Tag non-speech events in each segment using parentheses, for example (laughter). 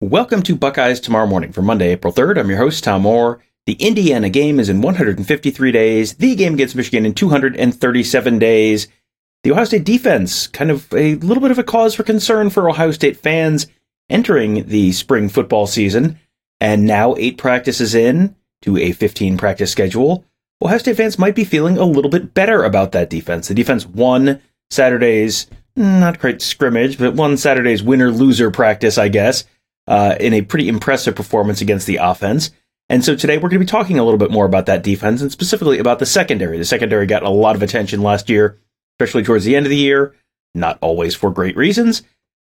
Welcome to Buckeyes Tomorrow Morning for Monday, April 3rd. I'm your host, Tom Moore. The Indiana game is in 153 days. The game against Michigan in 237 days. The Ohio State defense, kind of a little bit of a cause for concern for Ohio State fans entering the spring football season, and now eight practices in to a 15 practice schedule, Ohio State fans might be feeling a little bit better about that defense. The defense won Saturday's, not quite scrimmage, but won Saturday's winner loser practice, I guess, uh, in a pretty impressive performance against the offense. And so today we're going to be talking a little bit more about that defense and specifically about the secondary. The secondary got a lot of attention last year, especially towards the end of the year, not always for great reasons.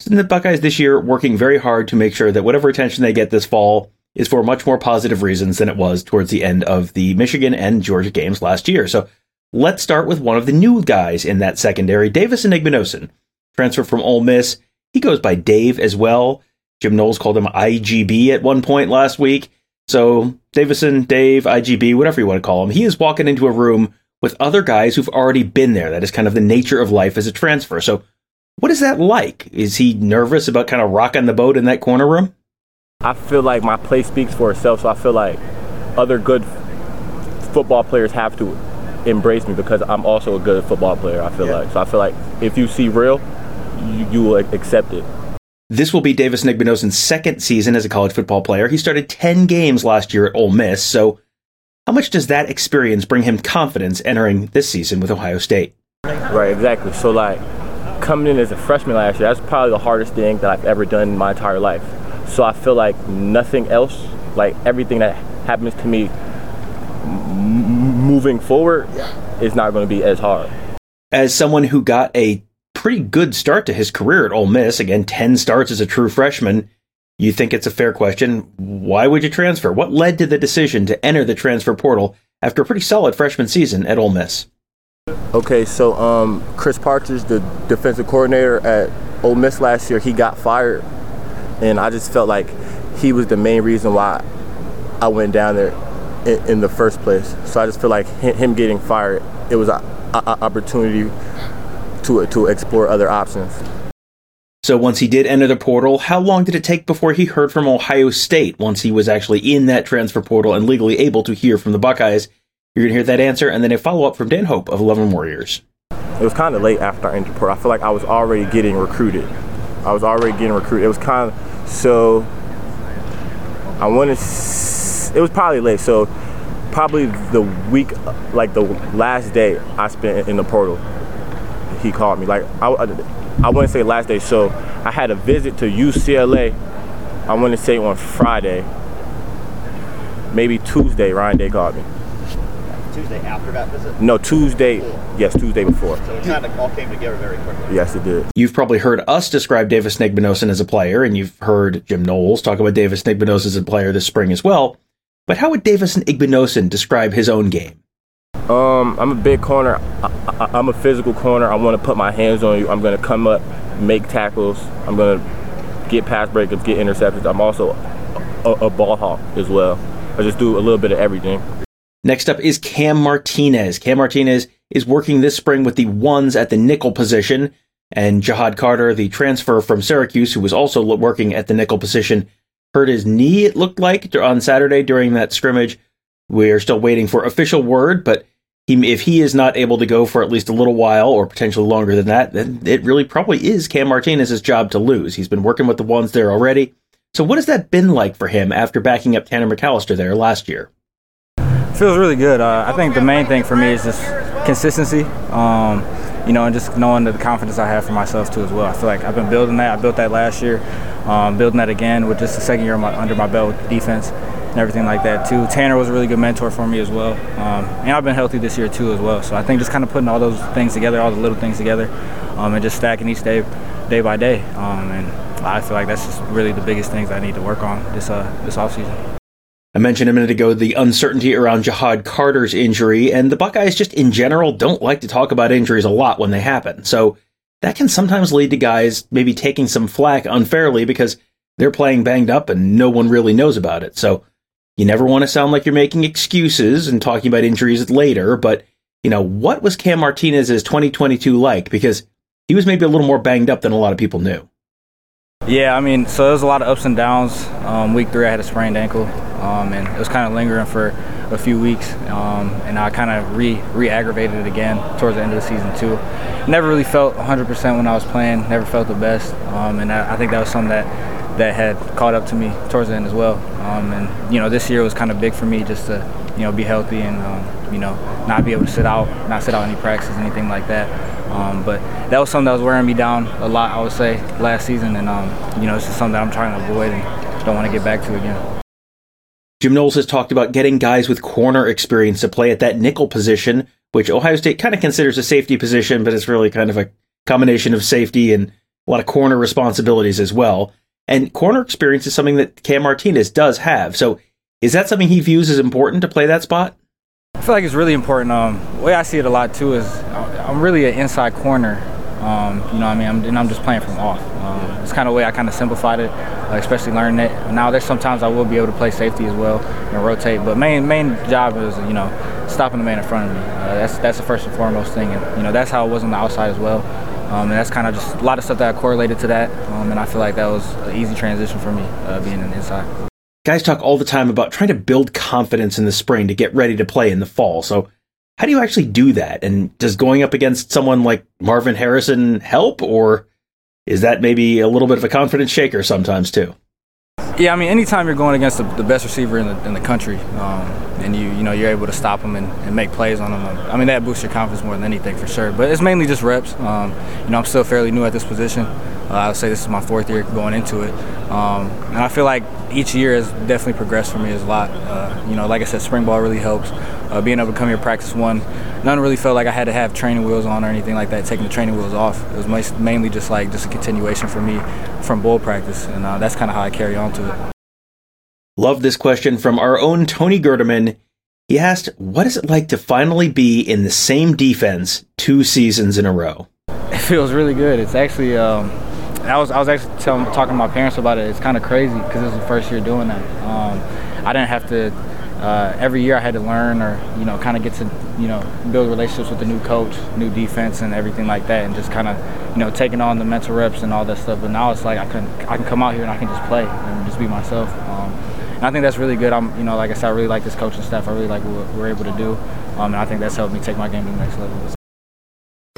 And the Buckeyes this year working very hard to make sure that whatever attention they get this fall is for much more positive reasons than it was towards the end of the Michigan and Georgia games last year. So let's start with one of the new guys in that secondary, Davison Igbinosun, transfer from Ole Miss. He goes by Dave as well. Jim Knowles called him IGB at one point last week. So Davison, Dave, IGB, whatever you want to call him, he is walking into a room with other guys who've already been there. That is kind of the nature of life as a transfer. So what is that like? Is he nervous about kind of rocking the boat in that corner room? I feel like my play speaks for itself, so I feel like other good football players have to embrace me because I'm also a good football player, I feel yeah. like. So I feel like if you see real, you, you will accept it. This will be Davison Igbinosun's second season as a college football player. He started 10 games last year at Ole Miss, so how much does that experience bring him confidence entering this season with Ohio State? Right, exactly. So, like, coming in as a freshman last year, that's probably the hardest thing that I've ever done in my entire life. So I feel like nothing else, like everything that happens to me m- moving forward, is not going to be as hard. As someone who got a pretty good start to his career at Ole Miss, again, 10 starts as a true freshman, you think it's a fair question. Why would you transfer? What led to the decision to enter the transfer portal after a pretty solid freshman season at Ole Miss? Okay, so um, Chris Partridge, the defensive coordinator at Ole Miss last year, he got fired, and I just felt like he was the main reason why I went down there in, in the first place. So I just feel like him getting fired, it was an opportunity to to explore other options. So once he did enter the portal, how long did it take before he heard from Ohio State? Once he was actually in that transfer portal and legally able to hear from the Buckeyes you're going to hear that answer and then a follow up from Dan Hope of 11 Warriors. It was kind of late after I entered portal. I feel like I was already getting recruited. I was already getting recruited. It was kind of so. I want to. It was probably late. So probably the week, like the last day I spent in the portal, he called me. Like I, I, I want to say last day. So I had a visit to UCLA. I want to say on Friday, maybe Tuesday. Ryan Day called me. Tuesday after that visit? No, Tuesday. Yes, Tuesday before. So it kind of all came together very quickly. Yes, it did. You've probably heard us describe Davison Igbinosun as a player, and you've heard Jim Knowles talk about Davison Igbinosun as a player this spring as well. But how would Davison Igbinosun describe his own game? Um, I'm a big corner. I, am a physical corner. I want to put my hands on you. I'm going to come up, make tackles. I'm going to get pass breakups, get interceptions. I'm also a, a ball hawk as well. I just do a little bit of everything. Next up is Cam Martinez. Cam Martinez is working this spring with the ones at the nickel position, and Ja'Had Carter, the transfer from Syracuse, who was also working at the nickel position, hurt his knee, it looked like, on Saturday during that scrimmage. We are still waiting for official word, but he, if he is not able to go for at least a little while or potentially longer than that, then it really probably is Cam Martinez's job to lose. He's been working with the ones there already. So, what has that been like for him after backing up Tanner McCalister there last year? feels really good. Uh, I think the main thing for me is just consistency. Um, you know, and just knowing the confidence I have for myself too as well. I feel like I've been building that. I built that last year, um, building that again with just the second year my, under my belt with defense and everything like that too. Tanner was a really good mentor for me as well, um, and I've been healthy this year too as well. So I think just kind of putting all those things together, all the little things together, um, and just stacking each day, day by day. Um, and I feel like that's just really the biggest things I need to work on this uh, this offseason. I mentioned a minute ago the uncertainty around Ja'Had Carter's injury, and the Buckeyes just in general don't like to talk about injuries a lot when they happen. So that can sometimes lead to guys maybe taking some flack unfairly because they're playing banged up and no one really knows about it. So you never want to sound like you're making excuses and talking about injuries later, but you know, what was Cam Martinez's 2022 like? Because he was maybe a little more banged up than a lot of people knew. Yeah, I mean, so there was a lot of ups and downs. Um, week three, I had a sprained ankle, um, and it was kind of lingering for a few weeks, um, and I kind of re re-aggravated it again towards the end of the season too. Never really felt 100% when I was playing. Never felt the best, um, and I, I, think that was something that that had caught up to me towards the end as well. Um, and you know, this year was kind of big for me just to you know be healthy and um, you know not be able to sit out, not sit out any practices, anything like that. Um, but that was something that was wearing me down a lot, I would say, last season. And, um, you know, it's just something that I'm trying to avoid and don't want to get back to again. Jim Knowles has talked about getting guys with corner experience to play at that nickel position, which Ohio State kind of considers a safety position, but it's really kind of a combination of safety and a lot of corner responsibilities as well. And corner experience is something that Cam Martinez does have. So is that something he views as important to play that spot? I feel like it's really important. Um, the way I see it a lot too is I'm really an inside corner. Um, you know what I mean? I'm, and I'm just playing from off. Um, it's kind of the way I kind of simplified it, especially learning it. Now there's sometimes I will be able to play safety as well and rotate, but main main job is you know stopping the man in front of me. Uh, that's that's the first and foremost thing, and you know that's how it was on the outside as well. Um, and that's kind of just a lot of stuff that I correlated to that, um, and I feel like that was an easy transition for me uh, being an inside. Guys talk all the time about trying to build confidence in the spring to get ready to play in the fall. So, how do you actually do that? And does going up against someone like Marvin Harrison help, or is that maybe a little bit of a confidence shaker sometimes too? Yeah, I mean, anytime you're going against the, the best receiver in the, in the country, um, and you you know you're able to stop him and, and, make plays on him, I mean that boosts your confidence more than anything for sure. But it's mainly just reps. Um, you know, I'm still fairly new at this position. Uh, I would say this is my fourth year going into it, um, and I feel like each year has definitely progressed for me a lot. Uh, you know, like I said, spring ball really helps. Uh, being able to come here practice one, none really felt like I had to have training wheels on or anything like that. Taking the training wheels off, it was mainly just like just a continuation for me from bowl practice, and uh, that's kind of how I carry on to it. Love this question from our own Tony Gerdeman. He asked, "What is it like to finally be in the same defense two seasons in a row?" (laughs) It feels really good. It's actually. Um, I was I was actually telling, talking to my parents about it. It's kind of crazy because it's the first year doing that. Um, I didn't have to. Uh, every year I had to learn or you know kind of get to you know build relationships with the new coach, new defense, and everything like that, and just kind of you know taking on the mental reps and all that stuff. But now it's like I can I can come out here and I can just play and just be myself. Um, and I think that's really good. I'm you know like I said, I really like this coaching staff. I really like what we're able to do, um, and I think that's helped me take my game to the next level.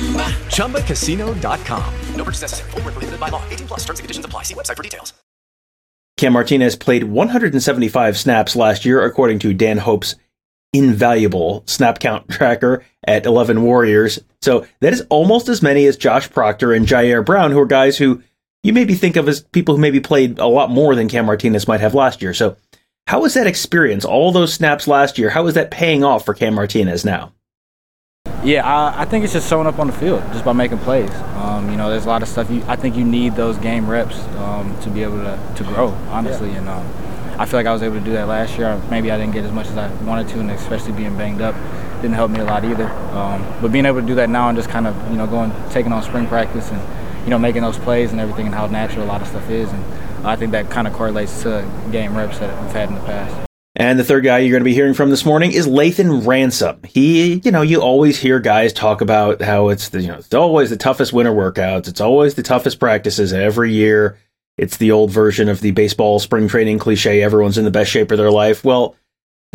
Chumba. ChumbaCasino.com. No purchase necessary. Full prohibited by law. 18 plus terms and conditions apply. See website for details. Cam Martinez played 175 snaps last year, according to Dan Hope's invaluable snap count (laughs) tracker at 11 Warriors. So that is almost as many as Josh Proctor and Jyaire Brown, who are guys who you maybe think of as people who maybe played a lot more than Cam Martinez might have last year. So how was that experience? All those snaps last year, how is that paying off for Cam Martinez now? Yeah, I, I, think it's just showing up on the field just by making plays. Um, you know, there's a lot of stuff. You, I think you need those game reps um, to be able to, to grow, honestly. Yeah. And um, I feel like I was able to do that last year. Maybe I didn't get as much as I wanted to, and especially being banged up didn't help me a lot either. Um, but being able to do that now and just kind of you know going taking on spring practice and you know making those plays and everything and how natural a lot of stuff is, and I think that kind of correlates to game reps that we've had in the past. And the third guy you're going to be hearing from this morning is Lathan Ransom. He, you know, you always hear guys talk about how it's the, you know, it's always the toughest winter workouts. It's always the toughest practices every year. It's the old version of the baseball spring training cliche. Everyone's in the best shape of their life. Well,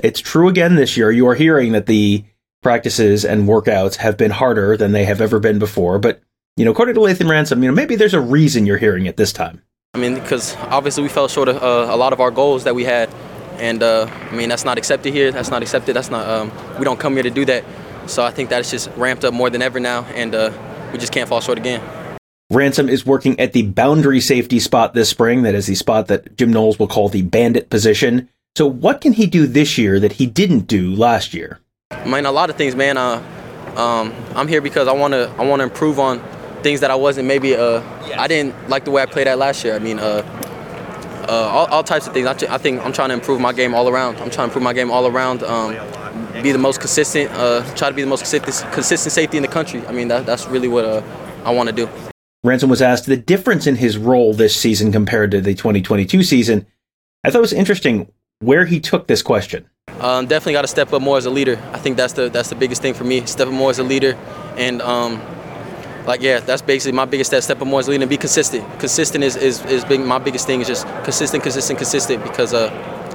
it's true again this year. You are hearing that the practices and workouts have been harder than they have ever been before. But, you know, according to Lathan Ransom, you know, maybe there's a reason you're hearing it this time. I mean, because obviously we fell short of uh, a lot of our goals that we had and uh, I mean that's not accepted here. That's not accepted. That's not. Um, we don't come here to do that. So I think that's just ramped up more than ever now, and uh, we just can't fall short again. Ransom is working at the boundary safety spot this spring. That is the spot that Jim Knowles will call the bandit position. So what can he do this year that he didn't do last year? I mean, a lot of things, man. Uh, um, I'm here because I want to. I want to improve on things that I wasn't maybe. Uh, I didn't like the way I played at last year. I mean, uh, uh, all, all, types of things. I, t- I think I'm trying to improve my game all around. I'm trying to improve my game all around. Um, be the most consistent. Uh, try to be the most consistent, consistent safety in the country. I mean, that, that's really what uh, I want to do. Ransom was asked the difference in his role this season compared to the 2022 season. I thought it was interesting where he took this question. Um, definitely got to step up more as a leader. I think that's the that's the biggest thing for me. Step up more as a leader, and um, like yeah, that's basically my biggest step. Step more as leading and be consistent. Consistent is is, is big, my biggest thing is just consistent, consistent, consistent because uh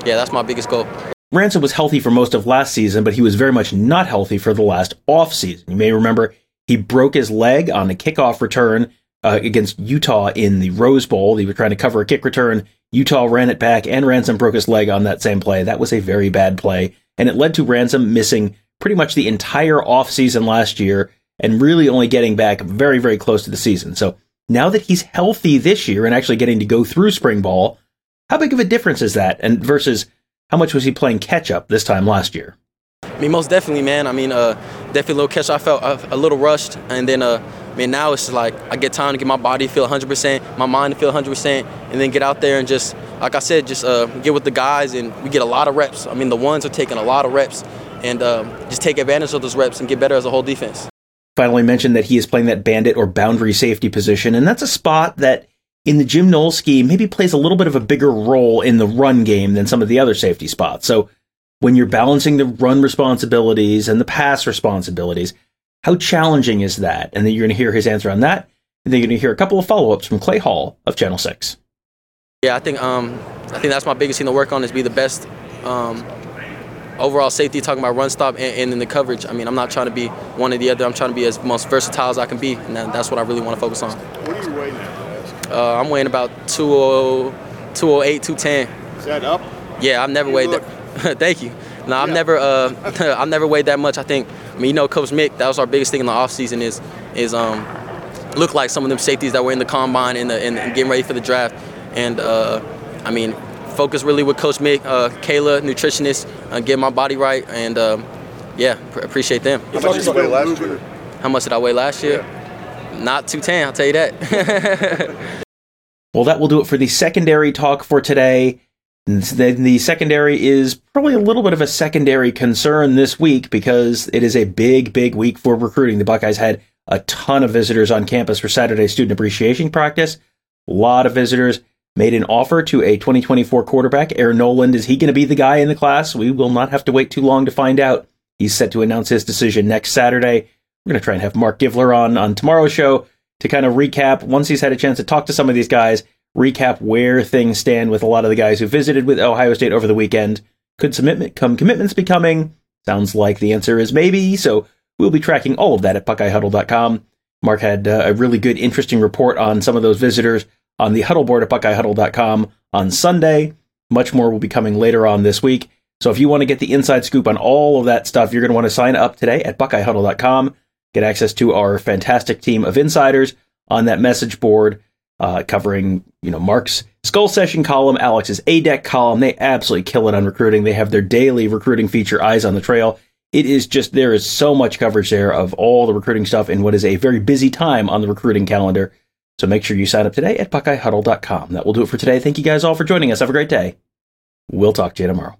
yeah, that's my biggest goal. Ransom was healthy for most of last season, but he was very much not healthy for the last off season. You may remember he broke his leg on a kickoff return uh, against Utah in the Rose Bowl. They were trying to cover a kick return. Utah ran it back, and Ransom broke his leg on that same play. That was a very bad play, and it led to Ransom missing pretty much the entire offseason last year and really only getting back very, very close to the season. So now that he's healthy this year and actually getting to go through spring ball, how big of a difference is that? And versus how much was he playing catch up this time last year? I mean, most definitely, man. I mean, uh, definitely a little catch. I felt a, a little rushed, and then, uh, I mean, now it's like I get time to get my body feel 100%, my mind to feel 100%, and then get out there and just, like I said, just uh, get with the guys, and we get a lot of reps. I mean, the ones are taking a lot of reps, and uh, just take advantage of those reps and get better as a whole defense finally mentioned that he is playing that bandit or boundary safety position, and that's a spot that in the Jim Knowles scheme maybe plays a little bit of a bigger role in the run game than some of the other safety spots. So when you're balancing the run responsibilities and the pass responsibilities, how challenging is that? And then you're going to hear his answer on that. And then you're going to hear a couple of follow ups from Clay Hall of Channel 6. Yeah, I think um, I think that's my biggest thing to work on is be the best um, overall safety, talking about run stop and, and, in the coverage. I mean, I'm not trying to be one or the other. I'm trying to be as most versatile as I can be, and that, that's what I really want to focus on. What are you weighing at? Uh, I'm weighing about 208, 210. Is that up? Yeah, I've never you weighed that. (laughs) Thank you. No, I've yeah. never, uh, (laughs) (laughs) I've never weighed that much. I think. I mean, you know, Coach Mick. That was our biggest thing in the offseason is, is um, look like some of them safeties that were in the combine and, and getting ready for the draft. And uh, I mean, focus really with Coach Mick, uh, Kayla, nutritionist, uh, get my body right, and um, yeah, pr- appreciate them. How much did you weigh last year? How much did I weigh last year? Yeah. Not 210, I'll tell you that. (laughs) well, that will do it for the secondary talk for today. Then the secondary is probably a little bit of a secondary concern this week because it is a big, big week for recruiting. The Buckeyes had a ton of visitors on campus for Saturday student appreciation practice. A lot of visitors made an offer to a 2024 quarterback. Air Noland, is he going to be the guy in the class? We will not have to wait too long to find out. He's set to announce his decision next Saturday. We're going to try and have Mark Givler on on tomorrow's show to kind of recap, once he's had a chance to talk to some of these guys, recap where things stand with a lot of the guys who visited with Ohio State over the weekend. Could some come commitments be coming? Sounds like the answer is maybe. So we'll be tracking all of that at BuckeyeHuddle.com. Mark had uh, a really good, interesting report on some of those visitors on the huddle board at buckeyehuddle.com on Sunday. Much more will be coming later on this week. So if you want to get the inside scoop on all of that stuff, you're going to want to sign up today at buckeyehuddle.com. Get access to our fantastic team of insiders on that message board, uh, covering you know Mark's Skull Session column, Alex's A Deck column. They absolutely kill it on recruiting. They have their daily recruiting feature, Eyes on the Trail. It is just there is so much coverage there of all the recruiting stuff in what is a very busy time on the recruiting calendar. So make sure you sign up today at buckeyehuddle.com. That will do it for today. Thank you guys all for joining us. Have a great day. We'll talk to you tomorrow.